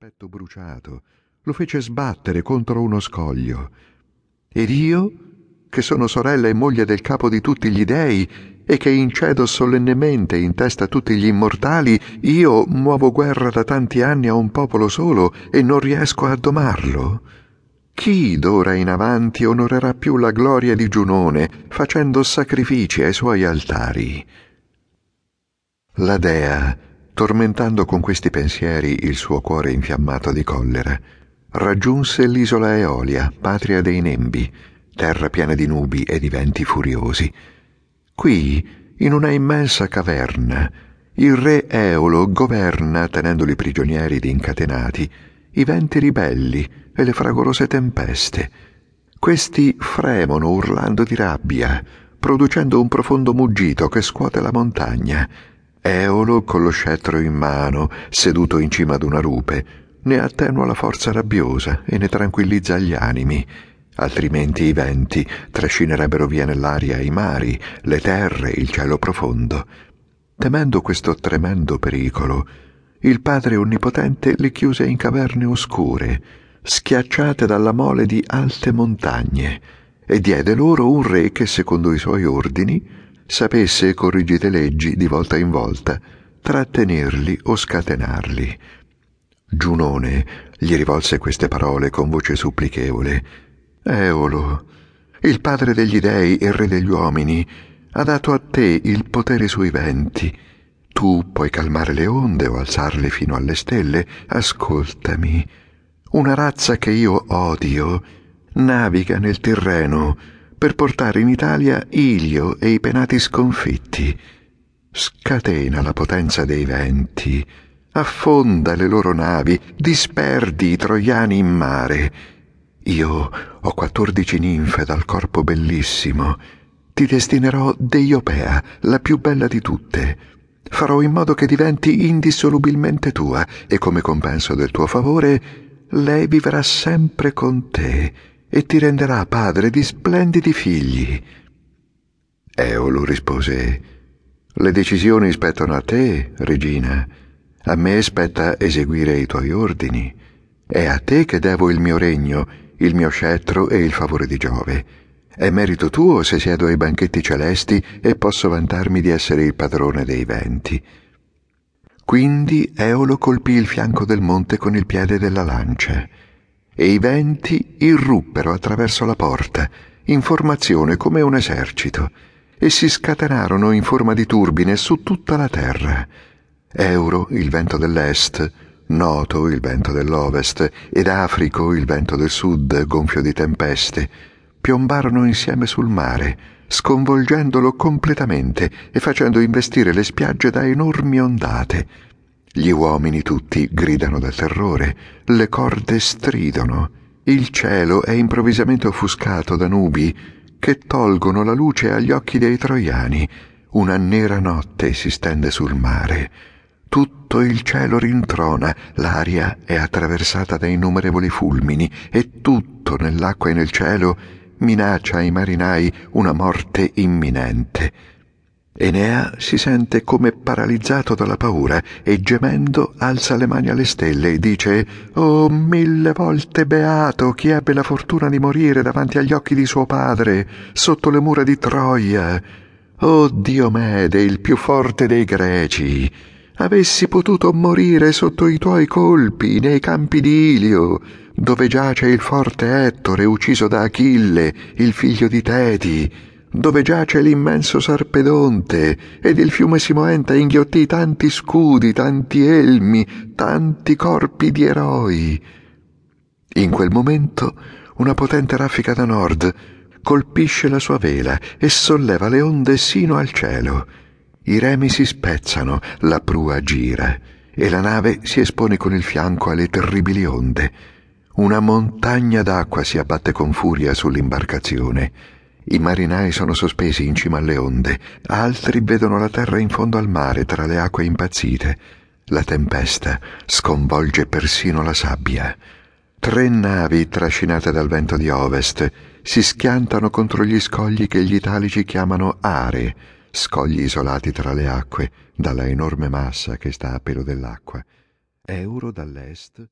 petto bruciato, lo fece sbattere contro uno scoglio. Ed io, che sono sorella e moglie del capo di tutti gli dei e che incedo solennemente in testa a tutti gli immortali, io muovo guerra da tanti anni a un popolo solo e non riesco a domarlo? Chi d'ora in avanti onorerà più la gloria di Giunone facendo sacrifici ai suoi altari? La dea, tormentando con questi pensieri il suo cuore infiammato di collera, raggiunse l'isola Eolia, patria dei Nembi, terra piena di nubi e di venti furiosi. Qui, in una immensa caverna, il re Eolo governa, tenendoli prigionieri ed incatenati, i venti ribelli e le fragorose tempeste. Questi fremono urlando di rabbia, producendo un profondo muggito che scuote la montagna Eolo, con lo scettro in mano, seduto in cima ad una rupe, ne attenua la forza rabbiosa e ne tranquillizza gli animi, altrimenti i venti trascinerebbero via nell'aria i mari, le terre, il cielo profondo. Temendo questo tremendo pericolo, il Padre Onnipotente li chiuse in caverne oscure, schiacciate dalla mole di alte montagne, e diede loro un re che, secondo i suoi ordini, sapesse con rigide leggi di volta in volta trattenerli o scatenarli. Giunone gli rivolse queste parole con voce supplichevole. Eolo, il padre degli dei e re degli uomini, ha dato a te il potere sui venti. Tu puoi calmare le onde o alzarle fino alle stelle. Ascoltami. Una razza che io odio naviga nel Tirreno per portare in Italia Ilio e i penati sconfitti. Scatena la potenza dei venti, affonda le loro navi, disperdi i troiani in mare. Io ho quattordici ninfe dal corpo bellissimo. Ti destinerò Deiopea, la più bella di tutte. Farò in modo che diventi indissolubilmente tua e come compenso del tuo favore lei vivrà sempre con te e ti renderà padre di splendidi figli. Eolo rispose, le decisioni spettano a te, regina, a me spetta eseguire i tuoi ordini. È a te che devo il mio regno, il mio scettro e il favore di Giove. È merito tuo se siedo ai banchetti celesti e posso vantarmi di essere il padrone dei venti. Quindi Eolo colpì il fianco del monte con il piede della lancia e i venti irruppero attraverso la porta, in formazione come un esercito, e si scatenarono in forma di turbine su tutta la terra. Euro, il vento dell'est, Noto, il vento dell'ovest, ed Africo, il vento del sud, gonfio di tempeste, piombarono insieme sul mare, sconvolgendolo completamente e facendo investire le spiagge da enormi ondate, gli uomini tutti gridano dal terrore, le corde stridono, il cielo è improvvisamente offuscato da nubi che tolgono la luce agli occhi dei troiani. Una nera notte si stende sul mare. Tutto il cielo rintrona, l'aria è attraversata da innumerevoli fulmini e tutto nell'acqua e nel cielo minaccia ai marinai una morte imminente. Enea si sente come paralizzato dalla paura e gemendo alza le mani alle stelle e dice Oh mille volte beato chi ebbe la fortuna di morire davanti agli occhi di suo padre sotto le mura di Troia. Oh Diomede, il più forte dei greci, avessi potuto morire sotto i tuoi colpi nei campi di Ilio, dove giace il forte Ettore ucciso da Achille, il figlio di Teti dove giace l'immenso Sarpedonte ed il fiume Simoenta inghiottì tanti scudi, tanti elmi, tanti corpi di eroi. In quel momento una potente raffica da nord colpisce la sua vela e solleva le onde sino al cielo. I remi si spezzano, la prua gira e la nave si espone con il fianco alle terribili onde. Una montagna d'acqua si abbatte con furia sull'imbarcazione i marinai sono sospesi in cima alle onde, altri vedono la terra in fondo al mare tra le acque impazzite. La tempesta sconvolge persino la sabbia. Tre navi trascinate dal vento di ovest si schiantano contro gli scogli che gli italici chiamano are, scogli isolati tra le acque dalla enorme massa che sta a pelo dell'acqua. Euro dall'est